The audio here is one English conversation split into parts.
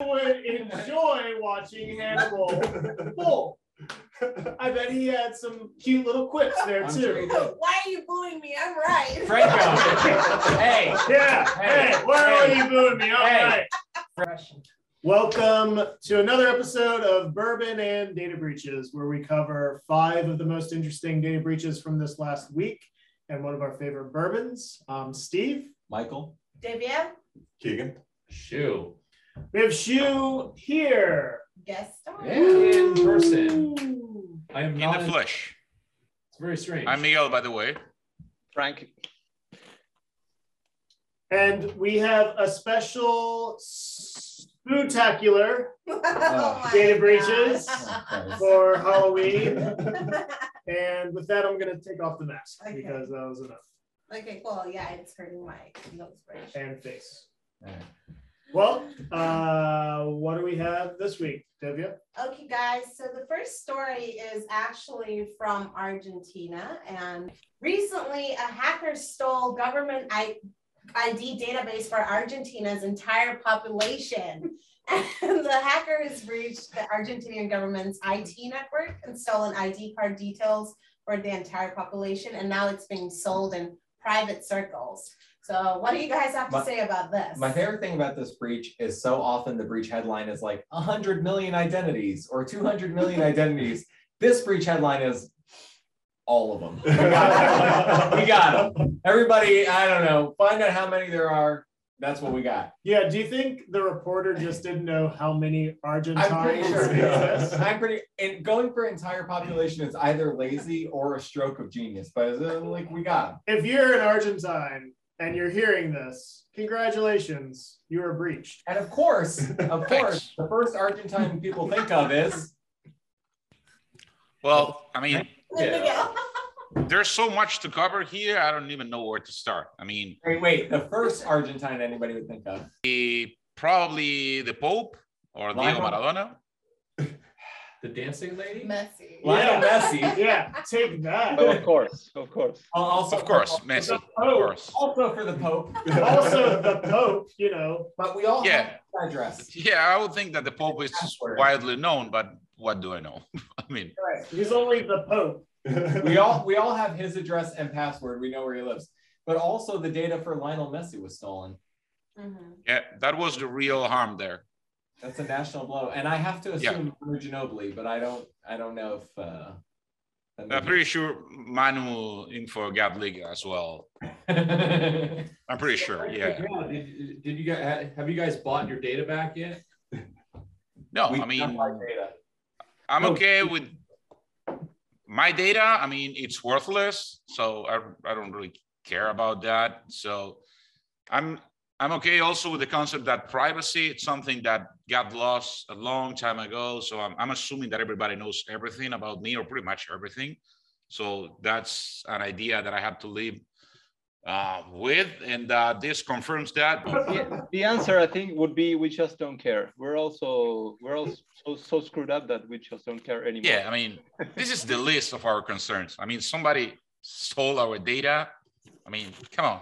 would enjoy watching Hannibal full. I bet he had some cute little quips there I'm too. did. Why are you booing me? I'm right. Franco. hey. Yeah, Hey, hey, where are you booing me? All hey. right. Welcome to another episode of Bourbon and Data Breaches, where we cover five of the most interesting data breaches from this last week and one of our favorite bourbons. Um, Steve, Michael. Divya, Keegan. Shoe. We have Shu here. guest star. In person. I am in not. the flesh. It's very strange. I'm Miguel, by the way. Frank. And we have a special spooktacular Oh Data breaches. Oh, for Halloween. And with that, I'm going to take off the mask Okay. because that was enough. okay, cool. Yeah, it's hurting my nose bridge. And face. Well, uh, what do we have this week, Divya? Okay, guys. So the first story is actually from Argentina, and recently a hacker stole government ID database for Argentina's entire population. And the hacker has breached the Argentinian government's IT network and stolen ID card details for the entire population, and now it's being sold in private circles. So, what do you guys have to My- say about this? My favorite thing about this breach is so often the breach headline is like 100 million identities or 200 million identities. This breach headline is all of them. We got 'em. We got them. Everybody, I don't know, find out how many there are. That's what we got. Yeah, do you think the reporter just didn't know how many Argentines I'm pretty sure. exist? I'm pretty, and going for entire population is either lazy or a stroke of genius, but uh, like we got 'em. If you're an Argentine and you're hearing this, congratulations, you were breached. And of course, of course, the first Argentine people think of is Well, I mean, Yeah. there's so much to cover here. I don't even know where to start. I mean, wait, wait, the first Argentine anybody would think of. the, probably the Pope or Diego Maradona. The dancing lady. Messi. Lionel Messi. Yeah, take that. Oh, Of course, of course. Also, Of course, also- Messi. Of course. Also for the Pope. Also, the Pope, you know. But we all Yeah. have that address. Yeah, I would think that the Pope is widely known, but what do I know? I mean, He's only the Pope. We all we all have his address and password. We know where he lives. But also the data for Lionel Messi was stolen. Mhm. yeah, that was the real harm there. That's a national blow. And I have to Yeah. assume Manu Ginobili, but I don't I don't know if uh I'm pretty sure Manu Info got leaked as well. I'm pretty sure. Yeah. Did, did you guys have you guys bought your data back yet? No, We I mean, data. I'm No. okay with my data. I mean, it's worthless, so I, I don't really care about that. So I'm I'm okay also with the concept that privacy it's something that got lost a long time ago. So I'm, I'm assuming that everybody knows everything about me or pretty much everything. So that's an idea that I have to live uh, with, and uh, this confirms that. The, the answer I think would be we just don't care. We're also we're all so so screwed up that we just don't care anymore. Yeah, I mean, this is the list of our concerns. I mean, somebody stole our data. I mean, come on,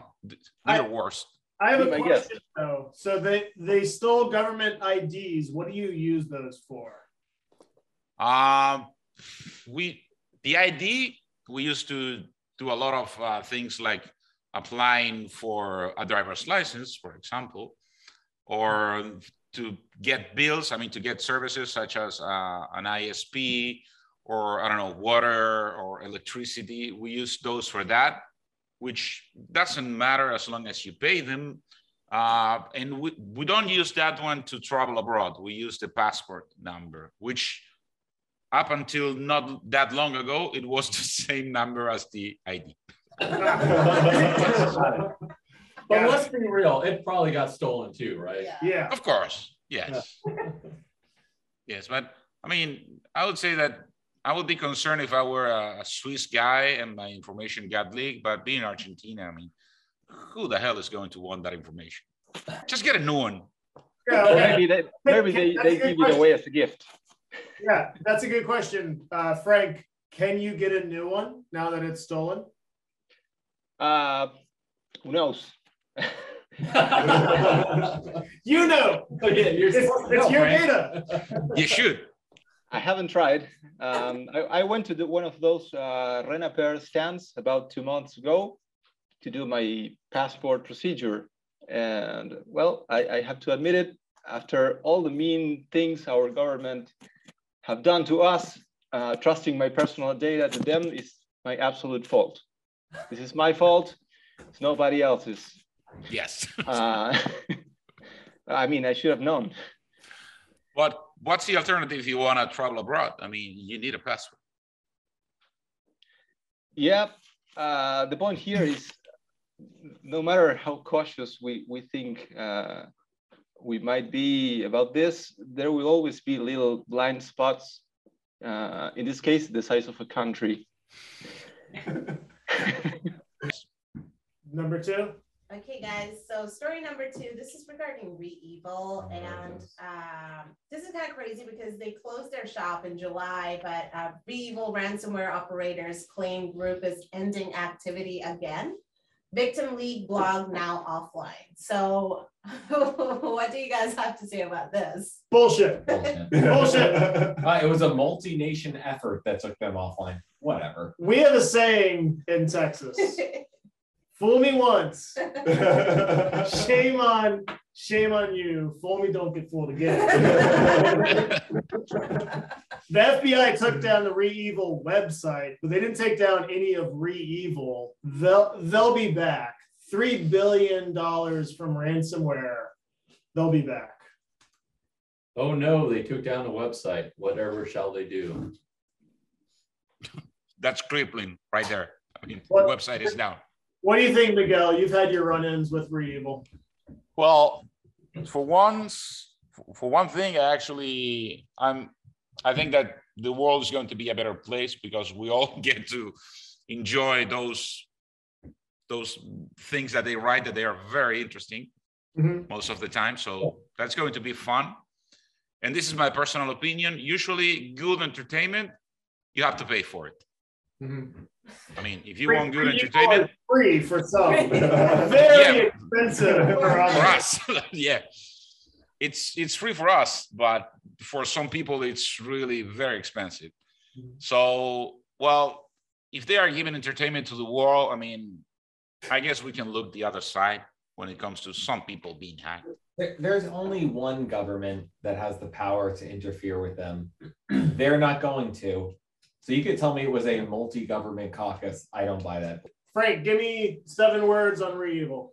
I- your worst. I have a Be my guest. question though. So they they stole government IDs. What do you use those for? Um, we the ID we used to do a lot of uh, things like applying for a driver's license, for example, or to get bills. I mean, to get services such as uh, an ISP or I don't know, water or electricity. We use those for that, which doesn't matter as long as you pay them. Uh, and we, we don't use that one to travel abroad. We use the passport number, which up until not that long ago, it was the same number as the ID. But let's be real, it probably got stolen too, right? Yeah. Yeah. Of course, yes. yes, but I mean, I would say that I would be concerned if I were a, a Swiss guy and my information got leaked, but being Argentina, I mean, who the hell is going to want that information? Just get a new one. Yeah, Or okay. maybe they maybe they, That's a they good give it away as a gift. Yeah, that's a good question. Uh, Frank, can you get a new one now that it's stolen? Uh, who knows? You know, yeah, you're it's, it's know, your Frank. data. You should. I haven't tried. Um, I, I went to the, one of those uh, Renaper stands about two months ago to do my passport procedure. And well, I, I have to admit it, after all the mean things our government have done to us, uh, trusting my personal data to them is my absolute fault. This is my fault. It's nobody else's. Yes. Uh, I mean, I should have known. But what's the alternative if you want to travel abroad? I mean, you need a passport. Yeah, uh, the point here is no matter how cautious we, we think uh, we might be about this, there will always be little blind spots. Uh, in this case, the size of a country. Number two. Okay, guys, so story number two, this is regarding REvil, and um, this is kind of crazy because they closed their shop in July, but uh, REvil ransomware operators claim group is ending activity again. Victim leak blog now offline. So what do you guys have to say about this? Bullshit. Bullshit. Bullshit. Uh, it was a multi-nation effort that took them offline. Whatever. We have a saying in Texas. Fool me once. Shame on, shame on you. Fool me, don't get fooled again. The FBI took down the REvil website, but they didn't take down any of REvil. They'll they'll be back. Three billion dollars from ransomware. They'll be back. Oh no, they took down the website. Whatever shall they do? That's crippling right there. I mean, the website is down. What do you think, Miguel? You've had your run-ins with REvil. Well, for once, for one thing, I actually, I'm, I think that the world is going to be a better place because we all get to enjoy those, those things that they write that they are very interesting Mhm. most of the time. So that's going to be fun. And this is my personal opinion. Usually, good entertainment, you have to pay for it. Mm-hmm. I mean, if you want good REvil entertainment, is Free for some. Yeah. Very expensive for for us. Yeah. It's it's free for us but for some people it's really very expensive. Mm-hmm. So well if they are giving entertainment to the world i mean i guess we can look the other side when it comes to some people being hacked. There's only one government that has the power to interfere with them. They're not going to. So you could tell me it was a multi-government caucus. I don't buy that. Frank, give me seven words on REvil.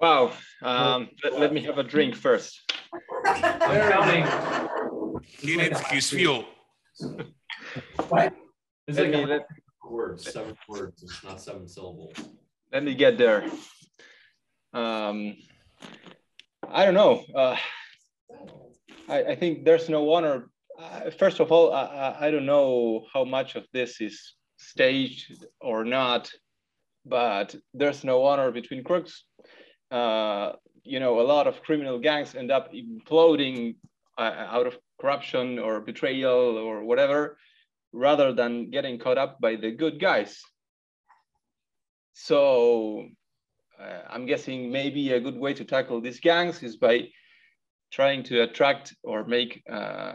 Wow. Um, let, let me have a drink first. I'm counting. he needs his fuel What? It's Let like me, let, words, seven words, it's not seven syllables. let me get there. Um, I don't know. Uh, I, I think there's no honor. Uh, first of all, I, I, don't know how much of this is staged or not, but there's no honor between crooks. Uh, you know, a lot of criminal gangs end up imploding uh, out of corruption or betrayal or whatever, rather than getting caught up by the good guys. So uh, I'm guessing maybe a good way to tackle these gangs is by trying to attract or make uh,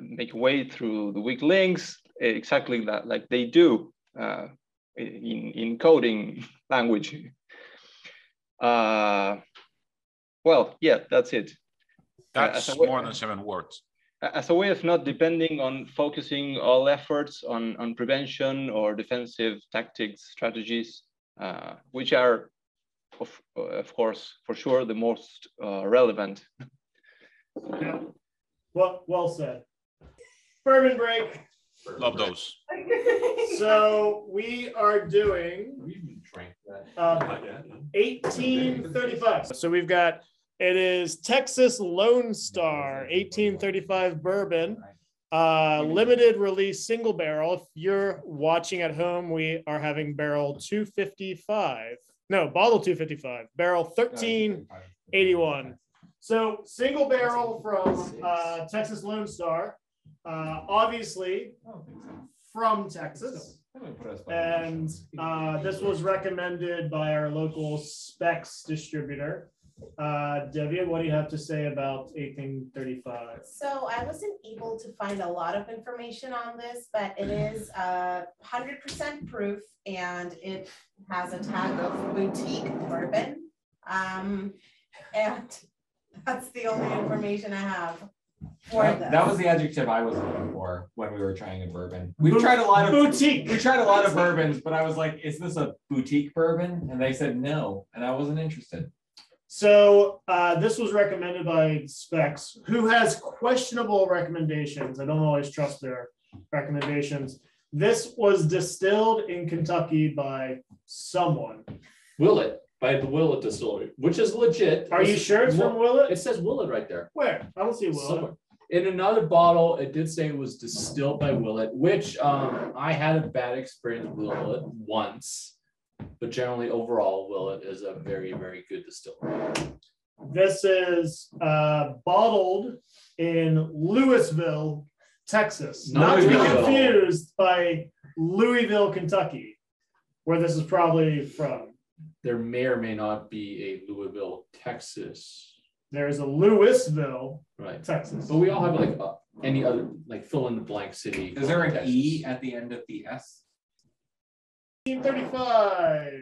make way through the weak links, exactly that, like they do uh, in in coding language. Uh, well, yeah, that's it. that's as way- more than seven words as a way of not depending on focusing all efforts on, on prevention or defensive tactics strategies, uh, which are, of, of course, for sure, the most uh, relevant. Yeah. Well, well said. Bourbon break. love those So we are doing We even drank that. uh, Not yet, no? 1835. So we've got it is Texas Lone Star 1835 bourbon, uh, limited release single barrel. If you're watching at home, we are having barrel 255. No, bottle 255, barrel 1381. So single barrel from uh, Texas Lone Star, uh, obviously from Texas. I'm gonna put us behind And this. uh, this was recommended by our local specs distributor. Uh, Divya, what do you have to say about eighteen thirty-five? So I wasn't able to find a lot of information on this, but it is a hundred percent proof and it has a tag of boutique bourbon. Um, and that's the only information I have for That, this. that was the adjective I was looking for when we were trying a bourbon. We've tried a lot of Boutique. we tried a lot of bourbons, but I was like, is this a boutique bourbon? And they said no, and I wasn't interested. So uh, this was recommended by Specs, who has questionable recommendations. I don't always trust their recommendations. This was distilled in Kentucky by someone. Willet by the Willet Distillery, which is legit. Are you sure it's from Willet? It says Willet right there. Where? I don't see Willet. Somewhere. In another bottle, it did say it was distilled by Willet, which um, I had a bad experience with Willet once. But generally, overall, Willet is a very, very good distiller. This is uh, bottled in Louisville, Texas. Not to be Louisville. confused by Louisville, Kentucky, where this is probably from. There may or may not be a Louisville, Texas, There's a Louisville, right? Texas. But we all have like uh, any other like fill in the blank city. Is there an Texas. E at the end of the S? 1935,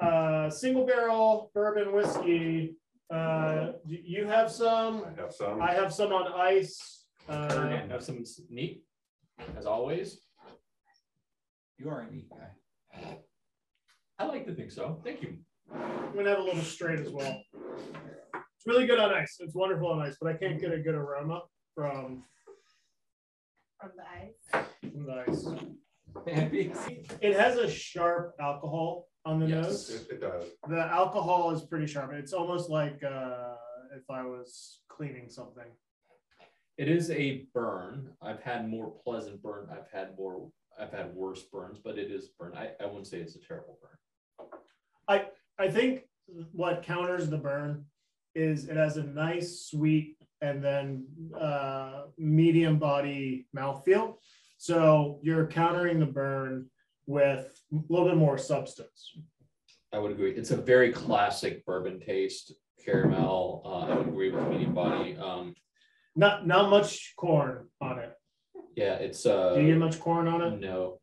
uh, single barrel bourbon whiskey. Uh, do you have some? I have some. I have some on ice. Uh, Ferdinand, have some neat, as always. You are a neat guy. I like to think so. Thank you. I'm gonna have a little straight as well. It's really good on ice. It's wonderful on ice, but I can't get a good aroma from, From the ice. from the ice. And It has a sharp alcohol on the Yes. nose. It, it does. The alcohol is pretty sharp. It's almost like uh, if I was cleaning something. It is a burn. I've had more pleasant burn. I've had more. I've had worse burns, but it is burn. I, I wouldn't say it's a terrible burn. I I think what counters the burn is it has a nice sweet and then uh, medium body mouthfeel. So you're countering the burn with a little bit more substance. I would agree. It's a very classic bourbon taste, caramel. Uh, I would agree with medium body. Um, Not not much corn on it. yeah, it's uh, Do you get much corn on it? no.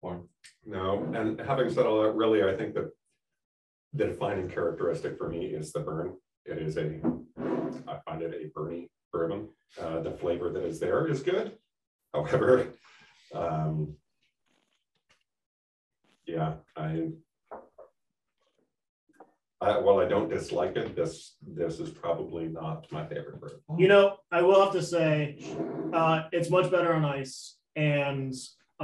Corn. No, and having said all that, really, I think that the defining characteristic for me is the burn. It is a, I find it a burny bourbon. Uh, the flavor that is there is good. However, um, yeah, I, I, while I don't dislike it, this, this is probably not my favorite bourbon. You know, I will have to say, uh, it's much better on ice, and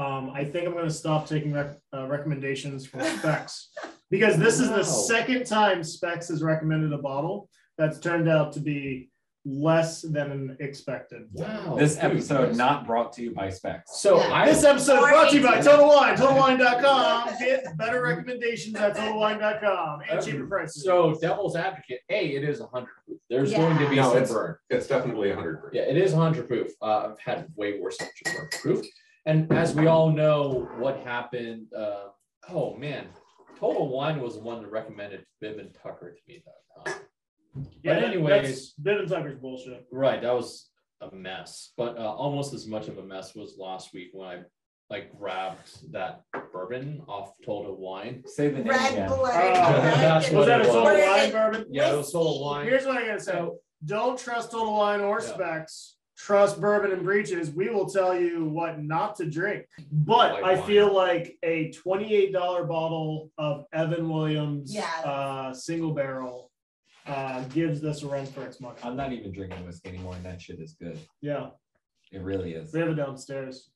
um, I think I'm going to stop taking rec- uh, recommendations from Specs because this is the second time Specs has recommended a bottle that's turned out to be less than expected. Wow. This dude, episode yes. not brought to you by Specs. So Yeah. This episode is brought to you by Total Wine, TotalWine.com. Get better recommendations at TotalWine.com and cheaper prices. So devil's advocate, A, it is hundred proof. There's going to be Yeah. No, some it's- burn. It's definitely hundred proof. Yeah, it is hundred proof. Uh, I've had way worse than hundred proof. And as we all know, what happened, uh, oh man, Total Wine was the one that recommended Bibb and Tucker to me that time. yeah, but anyways- that's Bibb and Tucker's bullshit. Right, that was a mess, but uh, almost as much of a mess was last week when I like grabbed that bourbon off Total Wine. Say the name Red again. blooded. That's was what that a it Total. Wine bourbon? Yeah, it was Total Wine. Here's what I gotta say. Don't trust Total Wine or Yeah. Specs. Trust bourbon and breaches. We will tell you what not to drink. But White I feel like a $28 bottle of Evan Williams Yeah. uh, single barrel uh, gives this a run for its money. I'm not even drinking whiskey anymore, and that shit is good. Yeah, It really is. we have it downstairs.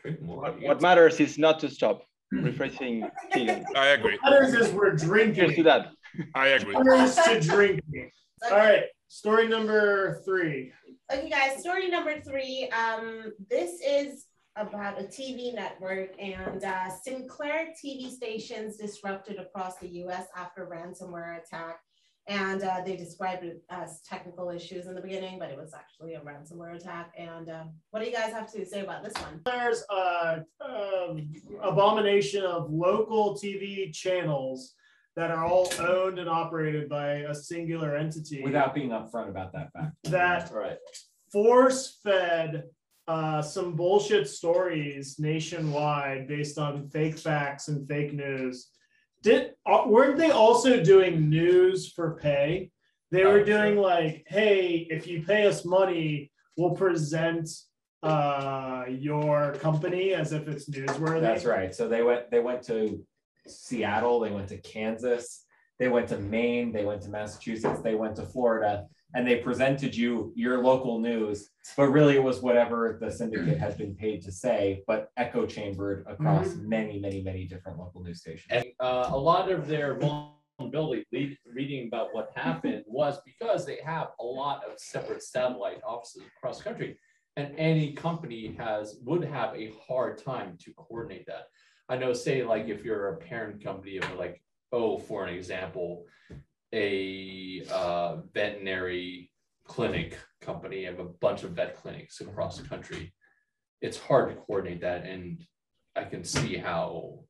drink more. What, what matters is not to stop. refreshing Keegan. I agree. Others is we're Here's to that. I agree. Others to drinking. All right, story number three. Okay, guys, story number three. Um, this is about a TV network and uh, Sinclair TV stations disrupted across the US after ransomware attack. And uh, they described it as technical issues in the beginning, but it was actually a ransomware attack. And uh, what do you guys have to say about this one? There's a, um, abomination of local TV channels that are all owned and operated by a singular entity Without being upfront about that fact. that Right. force fed uh, some bullshit stories nationwide based on fake facts and fake news. Did uh, weren't they also doing news for pay? They were Oh, doing like, hey, if you pay us money, we'll present uh your company as if it's newsworthy. That's right. So they went, they went to Seattle, they went to Kansas, they went to Maine, they went to Massachusetts, they went to Florida, and they presented you your local news. But really, it was whatever the syndicate had been paid to say, but echo chambered across many, many, many different local news stations. And uh, a lot of their vulnerability, lead, reading about what happened was because they have a lot of separate satellite offices across the country. And any company has, would have a hard time to coordinate that. I know, say like if you're a parent company of like, oh, for an example, a uh, veterinary clinic company of a bunch of vet clinics across the country. It's hard to coordinate that and I can see how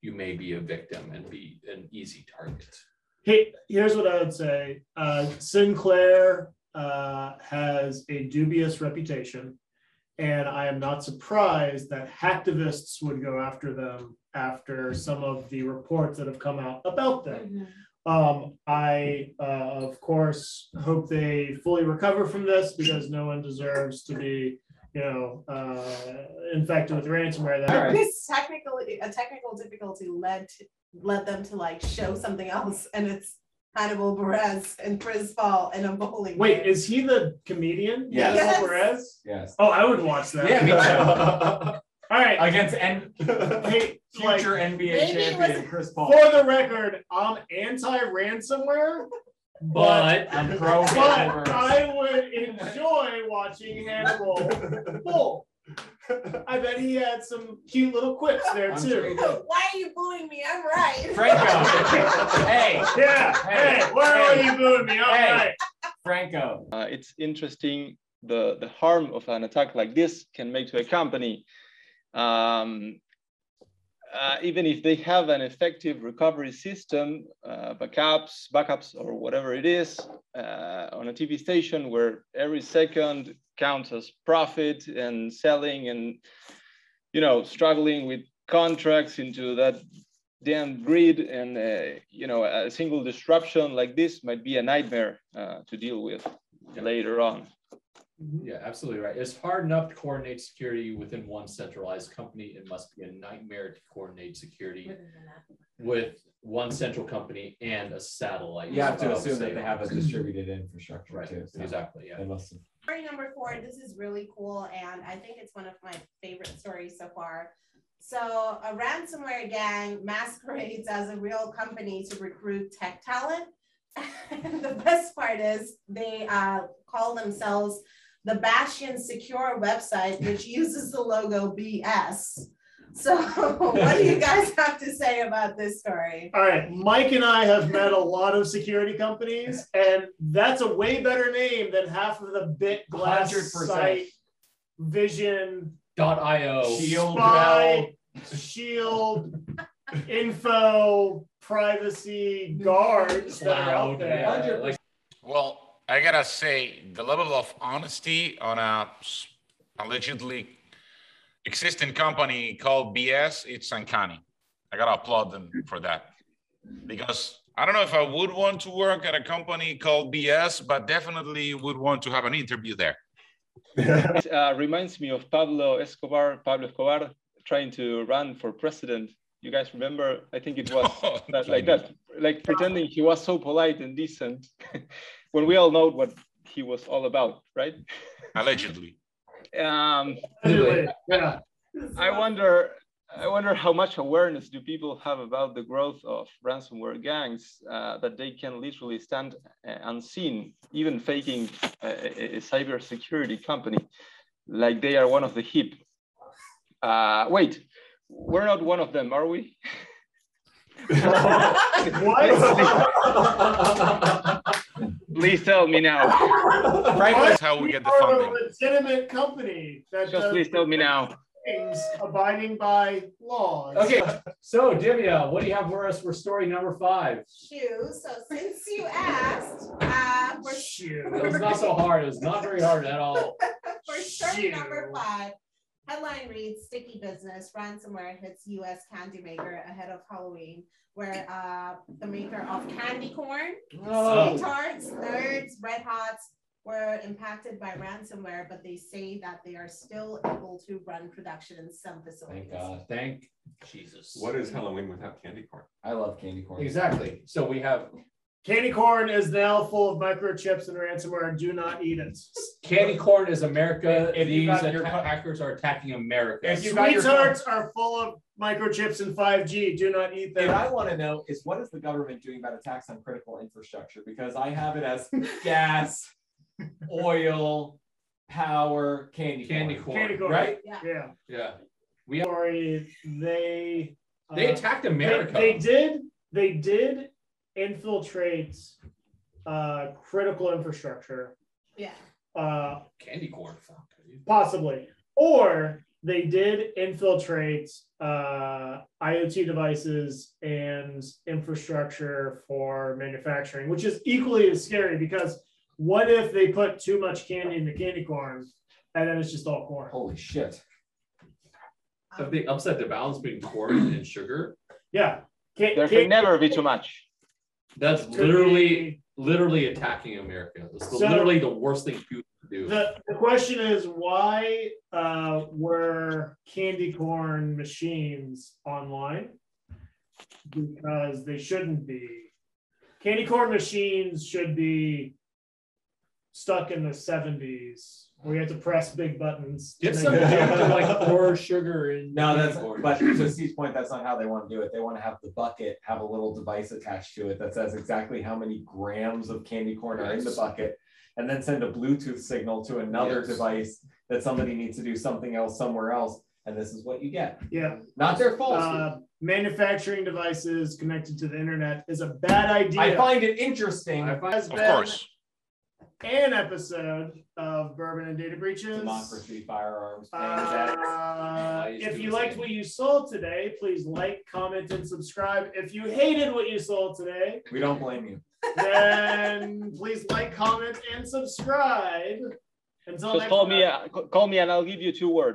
you may be a victim and be an easy target. Hey, here's what I would say. Uh, Sinclair uh, has a dubious reputation, and I am not surprised that hacktivists would go after them after some of the reports that have come out about them. Um, I, uh, of course, hope they fully recover from this because no one deserves to be, you know, uh, infected with ransomware. That This technically, a technical difficulty led to, led them to like show something else, and it's Hannibal Buress and Chris Paul in a bowling. Wait, game. is he the comedian? Yes. Hannibal Buress? Yes. Oh, I would watch that. Yeah, me too. All right. Against N- Hey, like, future NBA Maybe champion was- Chris Paul. for the record, I'm anti-ransomware, But I'm pro but I would enjoy watching Hannibal bowl. I bet he had some cute little quips there I'm too. did. Why are you booing me? I'm right. Franco. hey, Yeah, Hey, hey, where are you booing me? All hey. right. Franco. Uh, it's interesting the, the harm of an attack like this can make to a company. Um, uh, even if they have an effective recovery system, uh, backups, backups, or whatever it is, uh, on a TV station where every second counts as profit and selling and, you know, struggling with contracts into that damn grid and, uh, you know, a single disruption like this might be a nightmare uh, to deal with later on. Yeah, absolutely right. It's hard enough to coordinate security within one centralized company. It must be a nightmare to coordinate security with one central company and a satellite. You have to assume that they have a distributed infrastructure Right, too. so exactly, yeah. They must have. Story number four, this is really cool, and I think it's one of my favorite stories so far. So a ransomware gang masquerades as a real company to recruit tech talent. And the best part is they uh, call themselves the Bastion Secure website, which uses the logo BS. So what do you guys have to say about this story? All right, Mike and I have met a lot of security companies, and that's a way better name than half of the Bitglass 100%. site, Vision, Dot io. Shield Spy, Shield, info, privacy guards that are out there. yeah, like Well, I gotta say, the level of honesty on a allegedly existing company called BS, it's uncanny. I gotta applaud them for that. Because I don't know if I would want to work at a company called BS, but definitely would want to have an interview there. It uh, reminds me of Pablo Escobar, Pablo Escobar trying to run for president. You guys remember? I think it was that, like that, like pretending he was so polite and decent when we all know what he was all about, right? Allegedly. Um, Anyway, yeah. I wonder, I wonder how much awareness do people have about the growth of ransomware gangs uh, that they can literally stand uh, unseen, even faking a, a, a cybersecurity company, like they are one of the hip. Uh, wait, we're not one of them, are we? Please tell me now. Frankly, That's how we get the are a funding. legitimate company that Just does please tell me now. things abiding by laws. Okay, so Divya, what do you have for us for story number five? Shoes, so since you asked, uh, for Shoot. It was not so hard. It was not very hard at all. For story number five, headline reads Sticky Business Ransomware hits US candy maker ahead of Halloween, where uh, the maker of candy corn, Oh. sweet tarts, nerds, red hots were impacted by ransomware, but they say that they are still able to run production in some facilities. Thank God. Thank Jesus. What is Halloween without candy corn? I love candy corn. Exactly. So we have Candy corn is now full of microchips and ransomware. Do not eat it. candy corn is America. If you These got your atta- hackers are attacking America. If you got your- Sweethearts are full of microchips and 5G. Do not eat them. What I want to know is what is the government doing about attacks on critical infrastructure? Because I have it as gas, oil, power, candy, Candy corn. corn. Candy corn. Right? Yeah. Yeah. Yeah. We have, Sorry, they they uh, attacked they, America. they did they did infiltrate uh critical infrastructure. Yeah. Uh candy corn. Fuck. possibly. Or they did infiltrate uh IoT devices and infrastructure for manufacturing, which is equally as scary because what if they put too much candy in the candy corn and then it's just all corn? Holy shit. If they upset the balance between corn and sugar, Yeah. Can, There can- can never be too much. That's literally literally attacking America. It's so literally the worst thing Putin could do. The, the question is why uh, were candy corn machines online? Because they shouldn't be. Candy corn machines should be stuck in the 70s we have to press big buttons. Give some to like pour sugar in. No, that's but to Steve's point, that's not how they want to do it. They want to have the bucket have a little device attached to it that says exactly how many grams of candy corn are in the bucket, and then send a Bluetooth signal to another yes. device that somebody needs to do something else somewhere else, and this is what you get. Yeah, not their fault. Uh, manufacturing devices connected to the internet is a bad idea. I find it interesting. I find of course an episode of Bourbon and Data Breaches. Democracy, firearms, Uh, if you liked what you saw today, please like, comment, and subscribe. If you hated what you saw today, we don't blame you. then please like, comment, and subscribe. Until Just next call me, uh, call me and I'll give you two words.